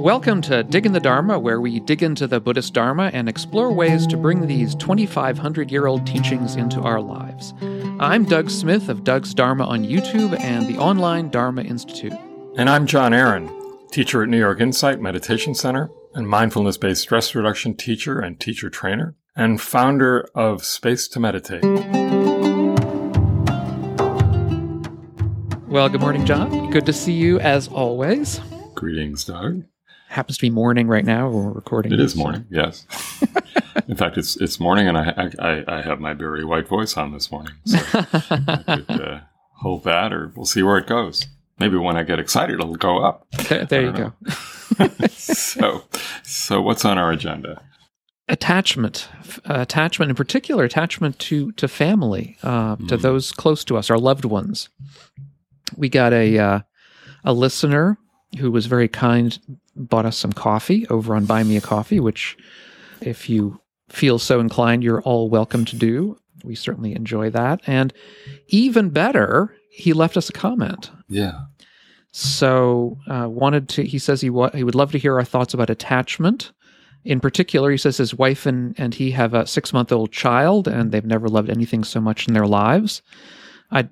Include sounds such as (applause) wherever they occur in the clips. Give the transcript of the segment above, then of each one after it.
Welcome to Digging the Dharma, where we dig into the Buddhist Dharma and explore ways to bring these 2,500 year old teachings into our lives. I'm Doug Smith of Doug's Dharma on YouTube and the online Dharma Institute. And I'm Jon Aaron, teacher at New York Insight Meditation Center and mindfulness based stress reduction teacher and teacher trainer, and founder of Space to Meditate. Well, good morning, Jon. Good to see you as always. Greetings, Doug. Happens to be morning right now. We're recording. It this, is morning, yes. (laughs) In fact, it's it's morning, and I I, I have my very white voice on this morning, so (laughs) I could uh, hold that, or we'll see where it goes. Maybe when I get excited, it'll go up. There, there you don't go. (laughs) so, so what's on our agenda? attachment, uh, attachment in particular, attachment to to family, uh, to Mm. those close to us, our loved ones. We got a uh, a listener who was very kind, bought us some coffee over on Buy Me a Coffee, which, if you feel so inclined, you're all welcome to do. We certainly enjoy that, and even better, he left us a comment. Yeah. So uh, wanted to. He says he wa- he would love to hear our thoughts about attachment. In particular, he says his wife and and he have a six month old child, and they've never loved anything so much in their lives. I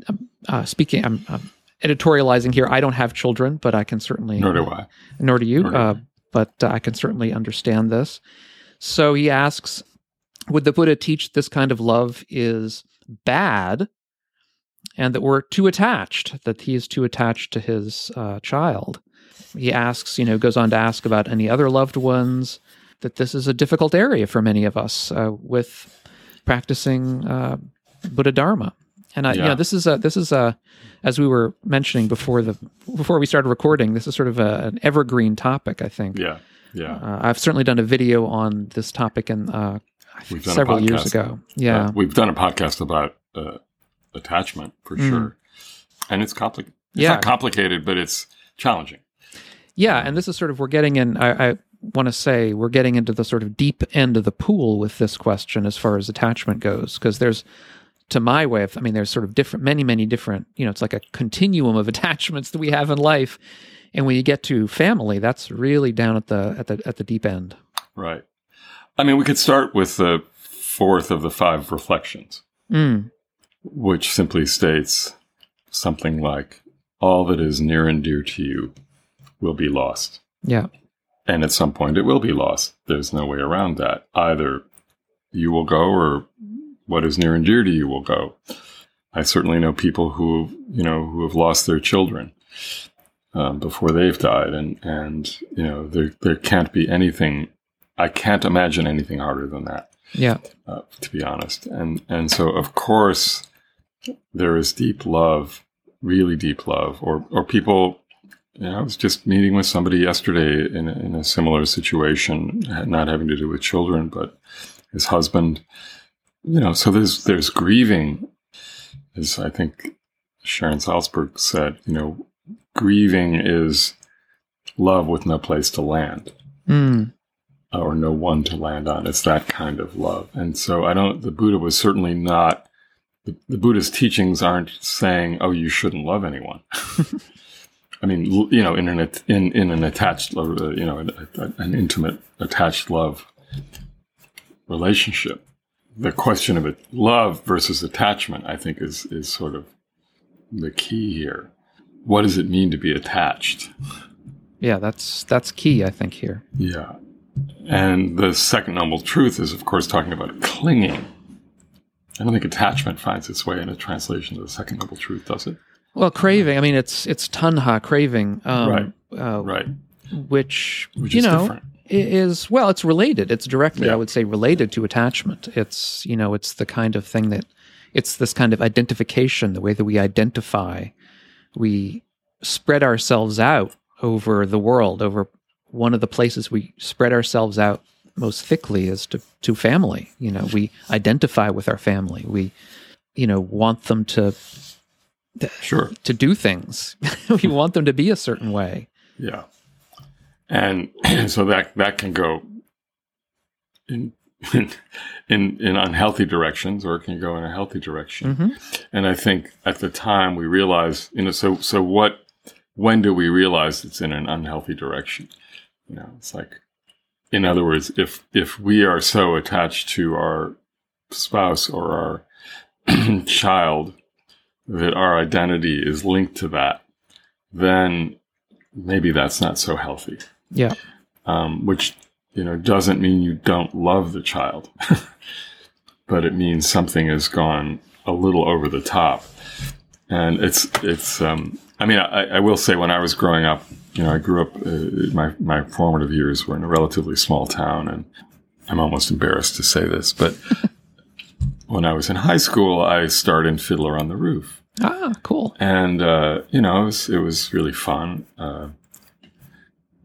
uh, speaking. I'm, I'm editorializing here. I don't have children, but I can certainly Nor do I. nor do you. Nor do uh, but uh, I can certainly understand this. So he asks, would the Buddha teach this kind of love is bad, and that we're too attached, that he is too attached to his uh, child? He asks, you know, goes on to ask about any other loved ones. That this is a difficult area for many of us uh, with practicing uh, Buddha Dharma. And I, you know, this is a this is a as we were mentioning before the before we started recording, this is sort of a, an evergreen topic. I think. Yeah. Yeah. Uh, I've certainly done a video on this topic in uh, We've done a several years ago. Yeah, Uh, we've done a podcast about uh, attachment for Mm. sure, and it's complicated. It's Yeah. not complicated, but it's challenging. yeah, and this is sort of we're getting in. I, I want to say we're getting into the sort of deep end of the pool with this question as far as attachment goes, because there's, to my way of, I mean, there's sort of different, many, many different. You know, it's like a continuum of (laughs) attachments that we have in life, and when you get to family, that's really down at the at the at the deep end. Right. I mean, we could start with the fourth of the five reflections, Mm, which simply states something like, "All that is near and dear to you will be lost." yeah, And at some point, it will be lost. There's no way around that. Either you will go, or what is near and dear to you will go. I certainly know people who, you know, who have lost their children um, before they've died, and and you know, there there can't be anything. I can't imagine anything harder than that, yeah, uh, to be honest. And and so, of course, there is deep love, really deep love, or or people you know, I was just meeting with somebody yesterday in in a similar situation, not having to do with children, but his husband. You know, so there's there's grieving, as I think Sharon Salzberg said. You know, grieving is love with no place to land mm, or no one to land on. It's that kind of love. And so I don't, the Buddha was certainly not, the, Buddha's teachings aren't saying, oh, you shouldn't love anyone. (laughs) I mean, you know, in an, in, in an attached, uh, you know, an, an intimate attached love relationship. The question of it, love versus attachment, I think is, is sort of the key here. What does it mean to be attached? yeah. That's that's key, I think here. Yeah. And the second noble truth is, of course, talking about clinging. I don't think attachment finds its way in a translation of the second noble truth, does it? Well, craving. I mean, it's it's tanha craving, um, Right. Uh, Right. which, Which you is know different. Is well, it's related. It's directly, Yeah. I would say, related to attachment. It's you know, it's the kind of thing that it's this kind of identification, the way that we identify, we spread ourselves out over the world. Over one of the places we spread ourselves out most thickly is to to family. You know, we identify with our family. We, you know, want them to Sure. to do things. (laughs) we want them to be a certain way. Yeah. And (clears throat) so that that can go (laughs) in in in unhealthy directions or it can go in a healthy direction. hmm And I think at the time we realize, you know, so so what when do we realize it's in an unhealthy direction? You know, it's like, in other words, if if we are so attached to our spouse or our (clears throat) child that our identity is linked to that, then maybe that's not so healthy. Yeah. Um, which you know doesn't mean you don't love the child, (laughs) but it means something has gone a little over the top. And it's it's um, I mean I, I will say when I was growing up, you know I grew up uh, my my formative years were in a relatively small town, and I'm almost embarrassed to say this, but (laughs) when I was in high school, I starred in Fiddler on the Roof. Ah, cool. And, uh, you know, it was, it was really fun. Uh,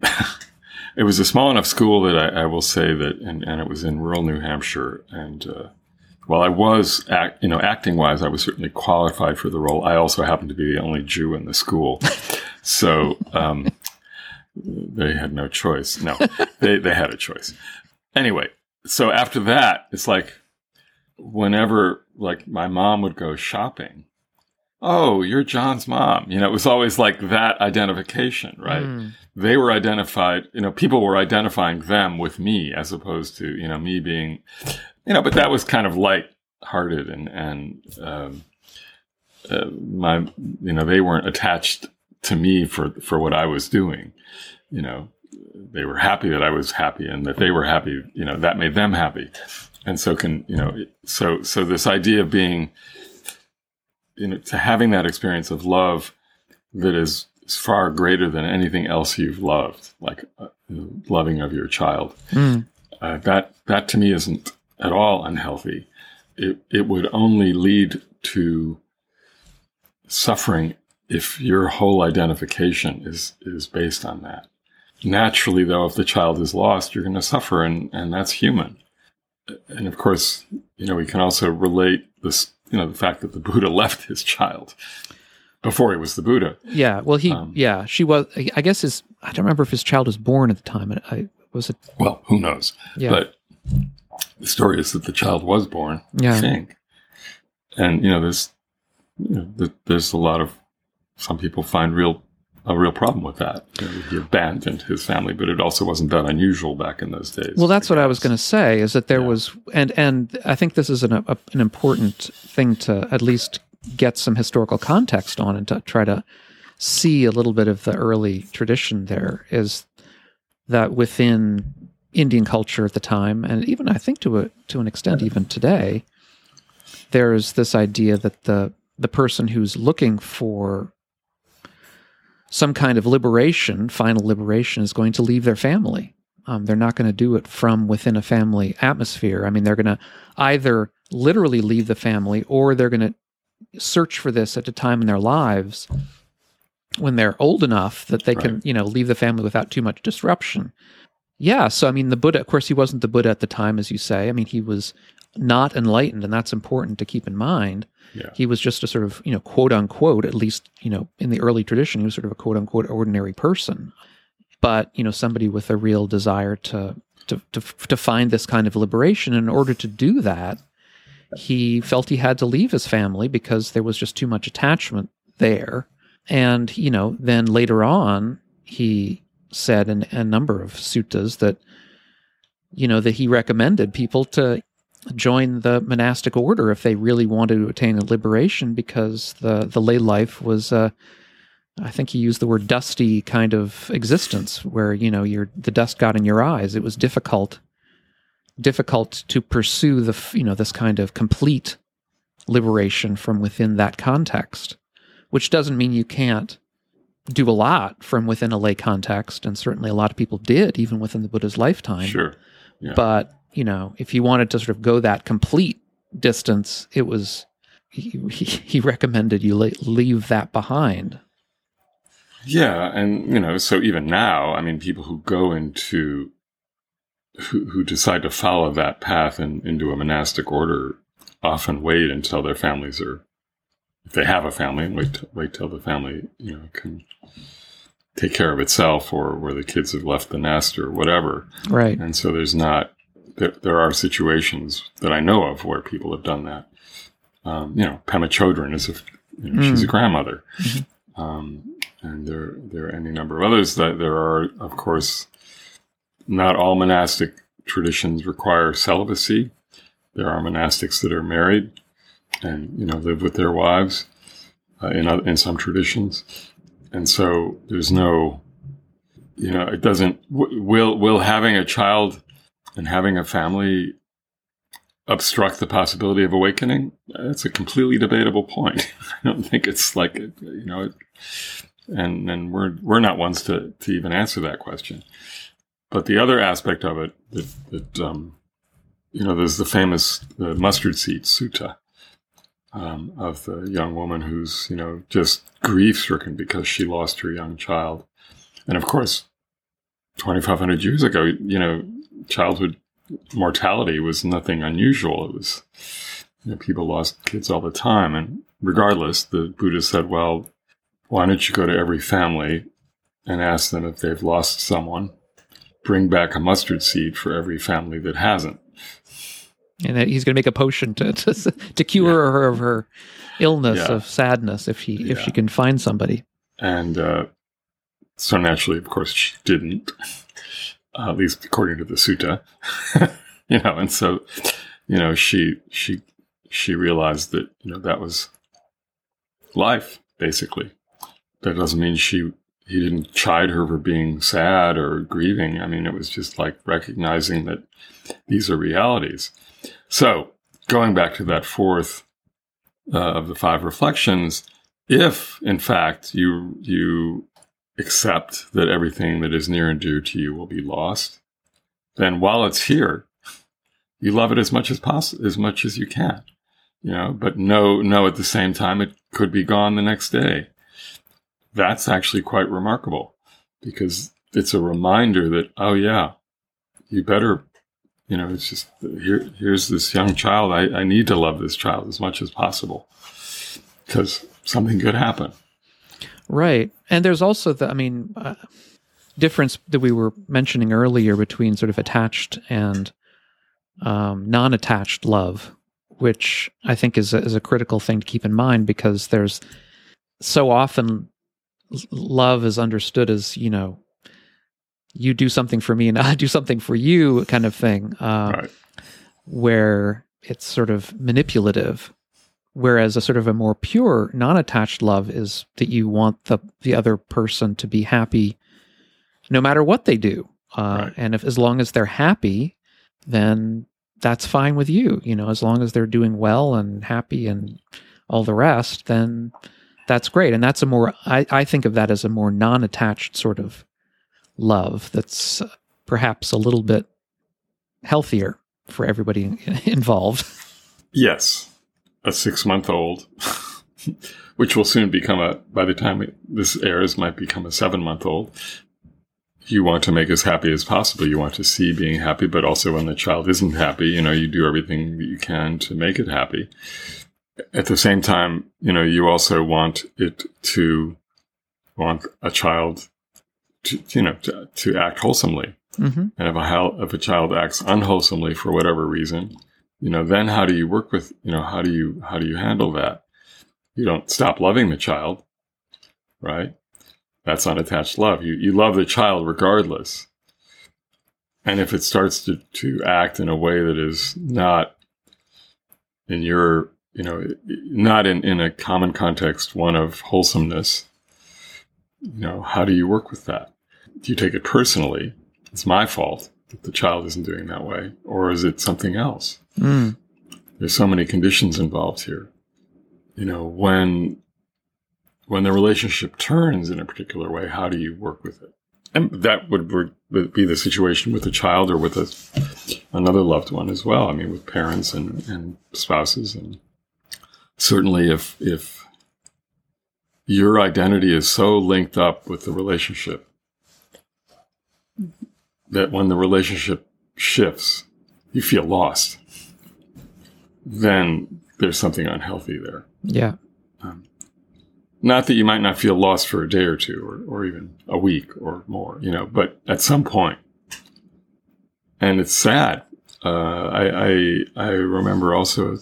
(laughs) it was a small enough school that I, I will say that, and, and, it was in rural New Hampshire. And uh, while I was, act, you know, acting wise, I was certainly qualified for the role. I also happened to be the only Jew in the school. (laughs) so um, they had no choice. No, (laughs) they, they had a choice. Anyway, so after that, it's like, whenever like my mom would go shopping, oh, you're Jon's mom. You know, it was always like that identification, right? Mm. They were identified, you know, people were identifying them with me as opposed to, you know, me being, you know, but that was kind of light hearted and, and, um, uh, my, you know, they weren't attached to me for, for what I was doing. You know, they were happy that I was happy and that they were happy, you know, that made them happy and so can you know so so this idea of being you know to having that experience of love that is far greater than anything else you've loved like uh, loving of your child. Mm. uh, that that to me isn't at all unhealthy. It it would only lead to suffering if your whole identification is is based on that. Naturally though if the child is lost you're going to suffer and and that's human. And of course, you know, we can also relate this, you know, the fact that the Buddha (laughs) left his child before he was the Buddha. Yeah. Well, he, um, yeah, she was, I guess his, I don't remember if his child was born at the time. I was it. Well, who knows? Yeah. But the story is that the child was born, yeah. I think. And, you know, there's, you know, there's a lot of, some people find real a real problem with that. You know, he abandoned his family, but it also wasn't that unusual back in those days. Well, that's I what I was going to say. Is that there yeah. was, and and I think this is an a, an important thing to at least get some historical context on and to try to see a little bit of the early tradition. There is that within Indian culture at the time, and even I think to a to an extent even today, there's this idea that the the person who's looking for some kind of liberation, final liberation, is going to leave their family. Um, they're not going to do it from within a family atmosphere. I mean, they're going to either literally leave the family or they're going to search for this at a time in their lives when they're old enough that they right. can, you know, leave the family without too much disruption. Yeah. So, I mean, the Buddha, of course, he wasn't the Buddha at the time, as you say. I mean, he was not enlightened, and that's important to keep in mind. Yeah. He was just a sort of, you know, quote unquote, at least, you know, in the early tradition, he was sort of a quote unquote ordinary person. But, you know, somebody with a real desire to to to, to find this kind of liberation. In order to do that, he felt he had to leave his family because there was just too much attachment there. And, you know, then later on, he said in a number of suttas that, you know, that he recommended people to join the monastic order if they really wanted to attain a liberation because the, the lay life was, uh, I think he used the word dusty kind of existence where, you know, your, the dust got in your eyes. It was difficult, difficult to pursue the, you know, this kind of complete liberation from within that context, which doesn't mean you can't do a lot from within a lay context. And certainly a lot of people did, even within the Buddha's lifetime. Sure. Yeah. But you know, if you wanted to sort of go that complete distance, it was he, he, he recommended you leave that behind. Yeah, and you know, so even now, I mean, people who go into who, who decide to follow that path and into a monastic order often wait until their families are, if they have a family, and wait wait till the family you know can take care of itself, or where the kids have left the nest, or whatever. Right. And so there's not there, there are situations that I know of where people have done that. Um, you know, Pema Chodron is a, you know, mm. she's a grandmother. Mm-hmm. Um, and there, there are any number of others that there are, of course, not all monastic traditions require celibacy. There are monastics that are married and you know live with their wives uh, in other, in some traditions, and so there's no, you know, it doesn't will will having a child and having a family obstruct the possibility of awakening? That's a completely debatable point. (laughs) I don't think it's like you know, and and we're we're not ones to to even answer that question. But the other aspect of it that, that um, you know, there's the famous the mustard seed sutta um, of the young woman who's you know just grief stricken because she lost her young child, and of course, 2,500 years ago, you know, childhood mortality was nothing unusual. It was you know, people lost kids all the time, and regardless, the Buddha said, "Well, why don't you go to every family and ask them if they've lost someone?" bring back a mustard seed for every family that hasn't. And that he's going to make a potion to (laughs) to, to cure yeah. her of her illness yeah. of sadness if he yeah. if she can find somebody. And uh, so naturally, of course, she didn't. Uh, at least according to the sutta, (laughs) you know. And so, you know, she she she realized that you know that was life basically. That doesn't mean she he didn't chide her for being sad or grieving. I mean, it was just like recognizing that these are realities. So, going back to that fourth uh, of the five reflections, if in fact you you accept that everything that is near and dear to you will be lost, then while it's here, you love it as much as possible, as much as you can, you know. But no, no, at the same time it could be gone the next day that's actually quite remarkable because it's a reminder that, oh, yeah, you better, you know, it's just here, here's this young child. I, I need to love this child as much as possible because something could happen. Right. And there's also the, I mean, uh, difference that we were mentioning earlier between sort of attached and um, non attached love, which I think is a, is a critical thing to keep in mind because there's so often love is understood as you know you do something for me and (laughs) I do something for you kind of thing, uh, right. where it's sort of manipulative. Whereas a sort of a more pure, non-attached love is that you want the the other person to be happy, no matter what they do, uh, right. and if as long as they're happy, then that's fine with you. You know, as long as they're doing well and happy and all the rest, then that's great. And that's a more, I, I think of that as a more non attached sort of love that's uh, perhaps a little bit healthier for everybody (laughs) involved. Yes. A six month old, (laughs) which will soon become a, by the time this airs, might become a seven month old. You want to make as happy as possible. You want to see being happy, but also when the child isn't happy, you know, you do everything that you can to make it happy at the same time, you know, you also want it to want a child to, you know, to, to act wholesomely. Mm-hmm. And if a, if a child acts unwholesomely for whatever reason, you know, then how do you work with, you know, how do you, how do you handle that? You don't stop loving the child, right? That's unattached love. You, you love the child regardless. And if it starts to, to act in a way that is not in your you know, not in, in a common context, one of wholesomeness. You know, how do you work with that? Do you take it personally? It's my fault that the child isn't doing that way, or is it something else? Mm. There's so many conditions involved here. You know, when when the relationship turns in a particular way, how do you work with it? And that would be the situation with a child or with a, another loved one as well. I mean, with parents and, and spouses and certainly if if your identity is so linked up with the relationship that when the relationship shifts, you feel lost, then there's something unhealthy there. Yeah. Um, not that you might not feel lost for a day or two or, or even a week or more, you know, but at some point, and it's sad. Uh, I, I, I remember also a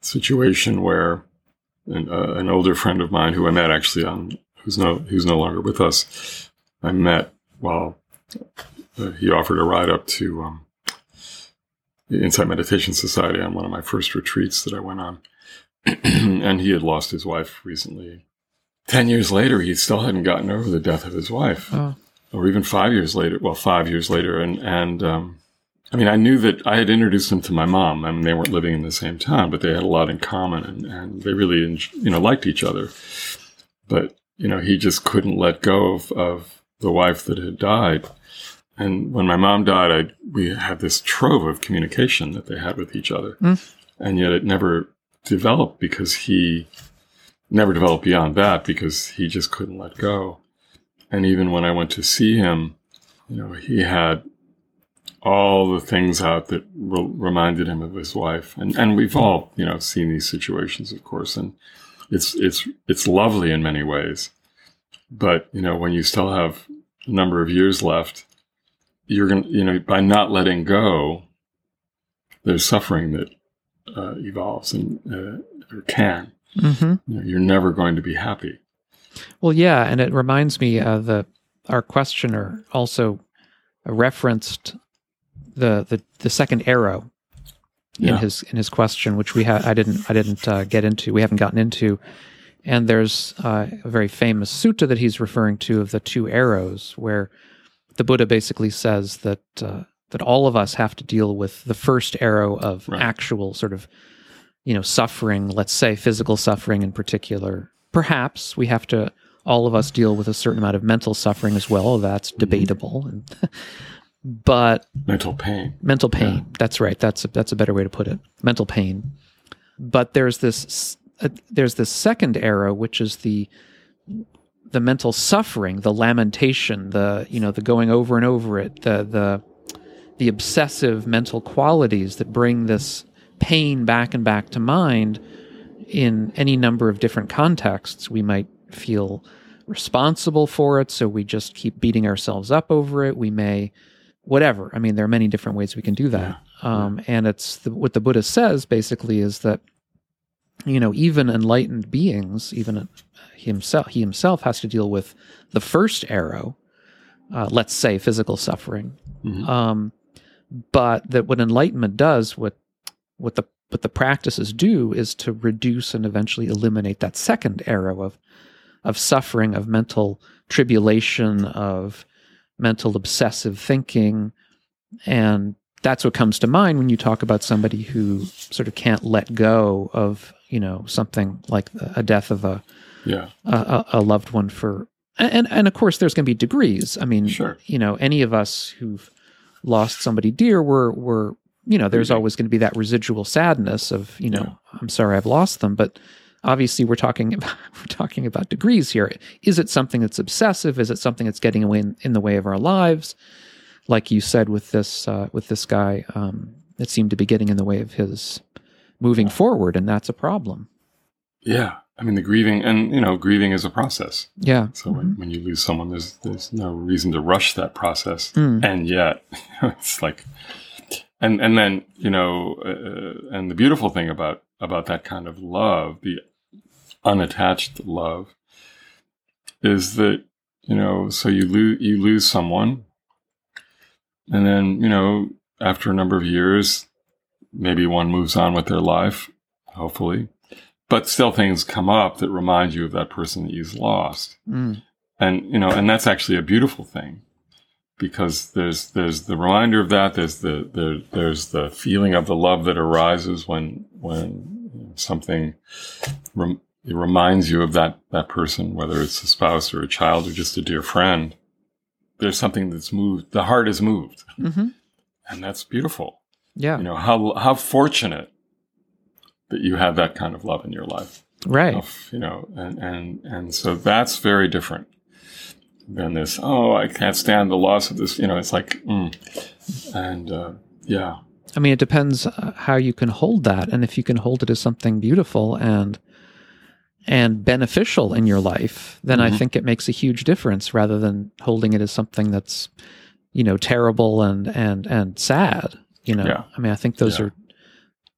situation where an, uh, an, older friend of mine who I met actually on who's no who's no longer with us, I met while uh, he offered a ride up to um, Insight Meditation Society on one of my first retreats that I went on. (clears throat) and he had lost his wife recently. Ten years later, he still hadn't gotten over the death of his wife, Oh. or even five years later. Well, five years later, and and um, I mean, I knew that I had introduced him to my mom. I mean, they weren't living in the same town, but they had a lot in common, and, and they really, you know, liked each other. But you know, he just couldn't let go of, of the wife that had died. And when my mom died, I we had this trove of communication that they had with each other, Mm. and yet it never developed because he never developed beyond that because he just couldn't let go. And even when I went to see him, you know, he had all the things out that re- reminded him of his wife. And and we've all, you know, seen these situations, of course, and it's it's it's lovely in many ways. But, you know, when you still have a number of years left, you're going to, you know, by not letting go, there's suffering that uh, evolves and uh, or can. hmm You know, you're never going to be happy. Well, yeah, and it reminds me uh, the our questioner also referenced the the, the second arrow in Yeah. his in his question, which we had I didn't I didn't uh, get into. We haven't gotten into. And there's uh, a very famous sutta that he's referring to of the two arrows, where the Buddha basically says that uh, that all of us have to deal with the first arrow of Right. actual sort of you know suffering. Let's say physical suffering in particular. Perhaps we have to all of us deal with a certain amount of mental suffering as well. That's debatable, and, (laughs) but Mental pain. mental pain. That's right. That's a, that's a better way to put it. Mental pain. But there's this uh, there's this second arrow, which is the the mental suffering, the lamentation, the you know the going over and over it, the the the obsessive mental qualities that bring this pain back and back to mind in any number of different contexts. We might feel responsible for it, so we just keep beating ourselves up over it. We may whatever. I mean, there are many different ways we can do that. Um, And it's the, what the Buddha says basically is that, you know, even enlightened beings, even himself, he himself has to deal with the first arrow, uh, let's say physical suffering. Mhm. Um, but that what enlightenment does, what what the what the practices do, is to reduce and eventually eliminate that second arrow of of suffering, of mental tribulation, of mental obsessive thinking. And that's what comes to mind when you talk about somebody who sort of can't let go of, you know, something like a death of a, Yeah. a, a- loved one for, and, and of course there's going to be degrees. I mean, Sure. you know, any of us who've lost somebody dear, we're, we're, you know, there's always going to be that residual sadness of, you know, Yeah. I'm sorry I've lost them, but obviously we're talking (laughs) about, we're talking about degrees here. Is it something that's obsessive? Is it something that's getting away in, in the way of our lives? Like you said with this uh, with this guy, um, it seemed to be getting in the way of his moving forward, and that's a problem. Yeah. I mean, the grieving, and you know, grieving is a process. Yeah. So when, when you lose someone, there's there's no reason to rush that process. Mm. And yet, (laughs) it's like, and and then you know, uh, and the beautiful thing about about that kind of love, the unattached love, is that you know, so you lose you lose someone, and then you know, after a number of years, maybe one moves on with their life, hopefully, but still things come up that remind you of that person that you've lost. Mm. and you know and that's actually a beautiful thing because there's there's the reminder of that. There's the there, there's the feeling of the love that arises when when something rem, it reminds you of that that person whether it's a spouse or a child or just a dear friend there's something that's moved the heart is moved hmm and that's beautiful Yeah. you know how how fortunate that you have that kind of love in your life right. of, you know, and, and, and so that's very different than this, oh, I can't stand the loss of this, you know, it's like, mm. and, uh, yeah, I mean, it depends uh, how you can hold that, and if you can hold it as something beautiful and and beneficial in your life, then I Mhm. think it makes a huge difference rather than holding it as something that's you know terrible and and and sad. You know, Yeah. I mean, I think those Yeah. are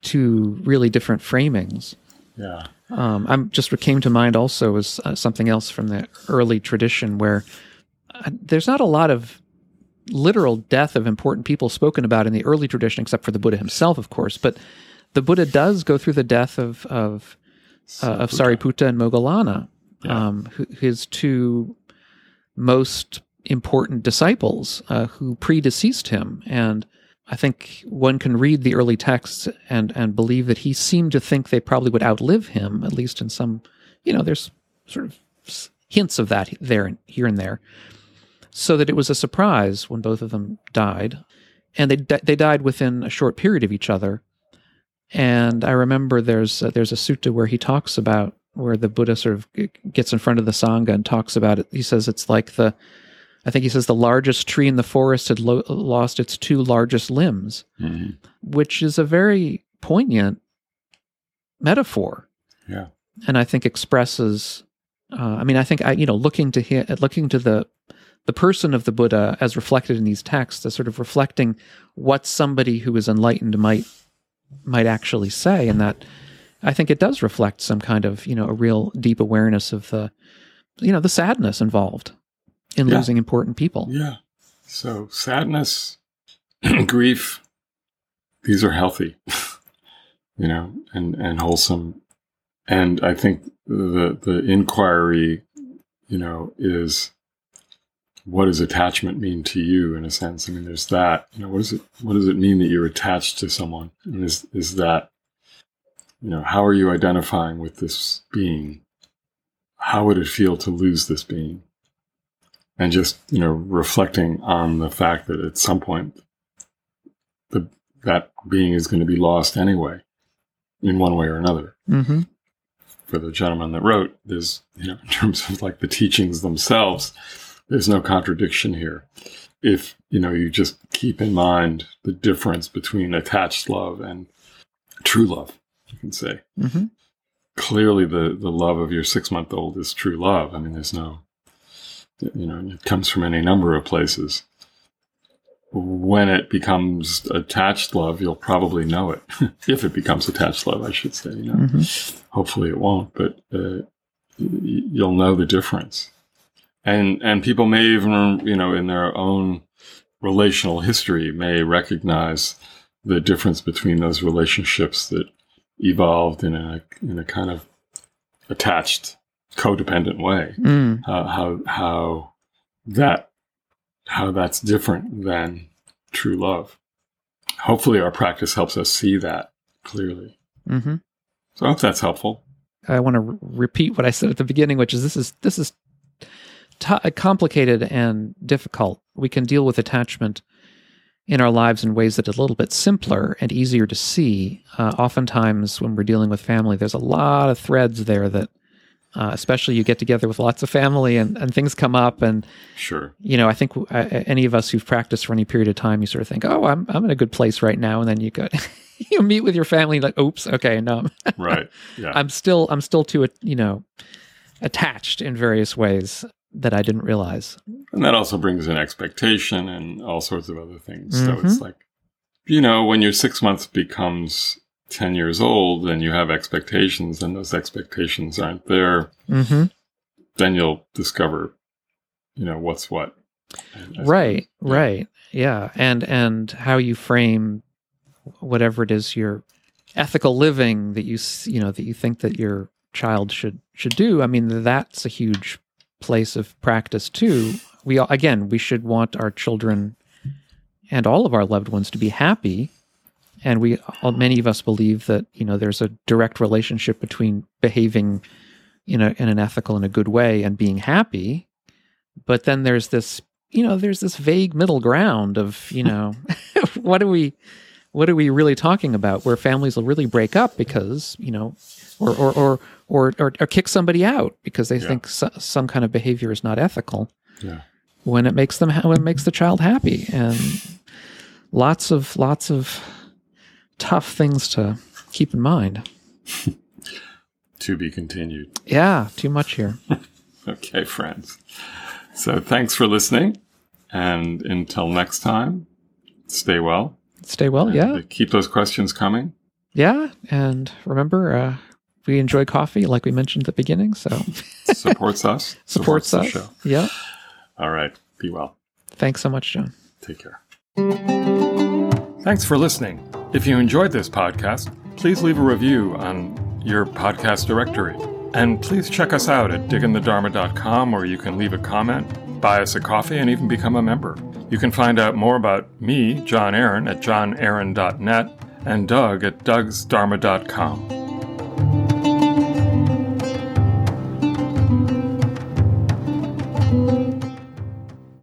two really different framings. yeah, Um, I'm just what came to mind also was uh, something else from the early tradition where uh, there's not a lot of literal death of important people spoken about in the early tradition, except for the Buddha himself, of course. But the Buddha does go through the death of of uh, of Sariputta and Moggallana, Yeah. um, his two most important disciples uh, who predeceased him. And I think one can read the early texts and and believe that he seemed to think they probably would outlive him, at least in some, you know, there's sort of hints of that there and here and there. So that it was a surprise when both of them died, and they they died within a short period of each other. And I remember there's uh, there's a sutta where he talks about where the Buddha sort of gets in front of the sangha and talks about it. He says it's like the, I think he says the largest tree in the forest had lo- lost its two largest limbs, Mhm. which is a very poignant metaphor, Yeah. and I think expresses. Uh, I mean, I think I you know looking to him, looking to the the person of the Buddha as reflected in these texts, as sort of reflecting what somebody who is enlightened might might actually say, and that I think it does reflect some kind of you know a real deep awareness of the you know the sadness involved in Yeah. losing important people. Yeah. So sadness, (clears throat) grief, these are healthy, (laughs) you know, and, and wholesome. And I think the, the inquiry, you know, is what does attachment mean to you in a sense? I mean, there's that, you know, what does it, what does it mean that you're attached to someone? And is, is that, you know, how are you identifying with this being? How would it feel to lose this being? and just you know reflecting on the fact that at some point the that being is going to be lost anyway in one way or another hmm for the gentleman that wrote there's you know (laughs) in terms of like the teachings themselves there's no contradiction here. If you know you just keep in mind the difference between attached love and true love you can say. Hmm clearly the the love of your six month old is true love. I mean there's no you know it comes from any number of places. When it becomes attached love you'll probably know it. (laughs) If it becomes attached love i should say you know. Hmm hopefully it won't but uh, y- you'll know the difference and and people may even you know in their own relational history may recognize the difference between those relationships that evolved in a in a kind of attached codependent way. Mm. how how how that how that's different than true love. Hopefully our practice helps us see that clearly. Hmm so i hope that's helpful. I want to re- repeat what I said at the beginning, which is this is this is t- complicated and difficult. We can deal with attachment in our lives in ways that are a little bit simpler and easier to see. Uh, oftentimes, when we're dealing with family, there's a lot of threads there that, uh, especially you get together with lots of family and, and things come up and sure. you know, I think uh, any of us who've practiced for any period of time, you sort of think, "Oh, I'm I'm in a good place right now," and then you go, (laughs) you meet with your family, like, "Oops, okay, no, right. (laughs) Yeah. I'm still I'm still too you know attached in various ways that I didn't realize." And that also brings in expectation and all sorts of other things. So Mhm. it's like, you know, when your six months becomes 10 years old and you have expectations and those expectations aren't there, hmm then you'll discover, you know, what's what. Right, yeah. right, yeah, and and how you frame whatever it is your ethical living that you you know that you think that your child should should do. I mean, that's a huge place of practice too. We all, again, we should want our children and all of our loved ones to be happy. And we, all, many of us believe that you know there's a direct relationship between behaving, you know, in an ethical and a good way and being happy. But then there's this, you know, there's this vague middle ground of, you (laughs) know, (laughs) what do we, what are we really talking about? Where families will really break up because, you know, or or or or or, or kick somebody out because they Yeah. think so, some kind of behavior is not ethical Yeah. when it makes them ha- when it makes the child happy and lots of lots of tough things to keep in mind (laughs) To be continued. yeah too much here (laughs) Okay, friends. So thanks for listening. And until next time, stay well. stay well yeah Keep those questions coming. yeah and remember uh we enjoy coffee like we mentioned at the beginning so (laughs) Supports us. (laughs) supports the us show. yeah All right. Be well. thanks so much jon Take care. Thanks for listening. If you enjoyed this podcast, please leave a review on your podcast directory. And please check us out at digginthedharma.com where you can leave a comment, buy us a coffee, and even become a member. You can find out more about me, Jon Aaron, at jonaaron.net and Doug at dougsdharma.com.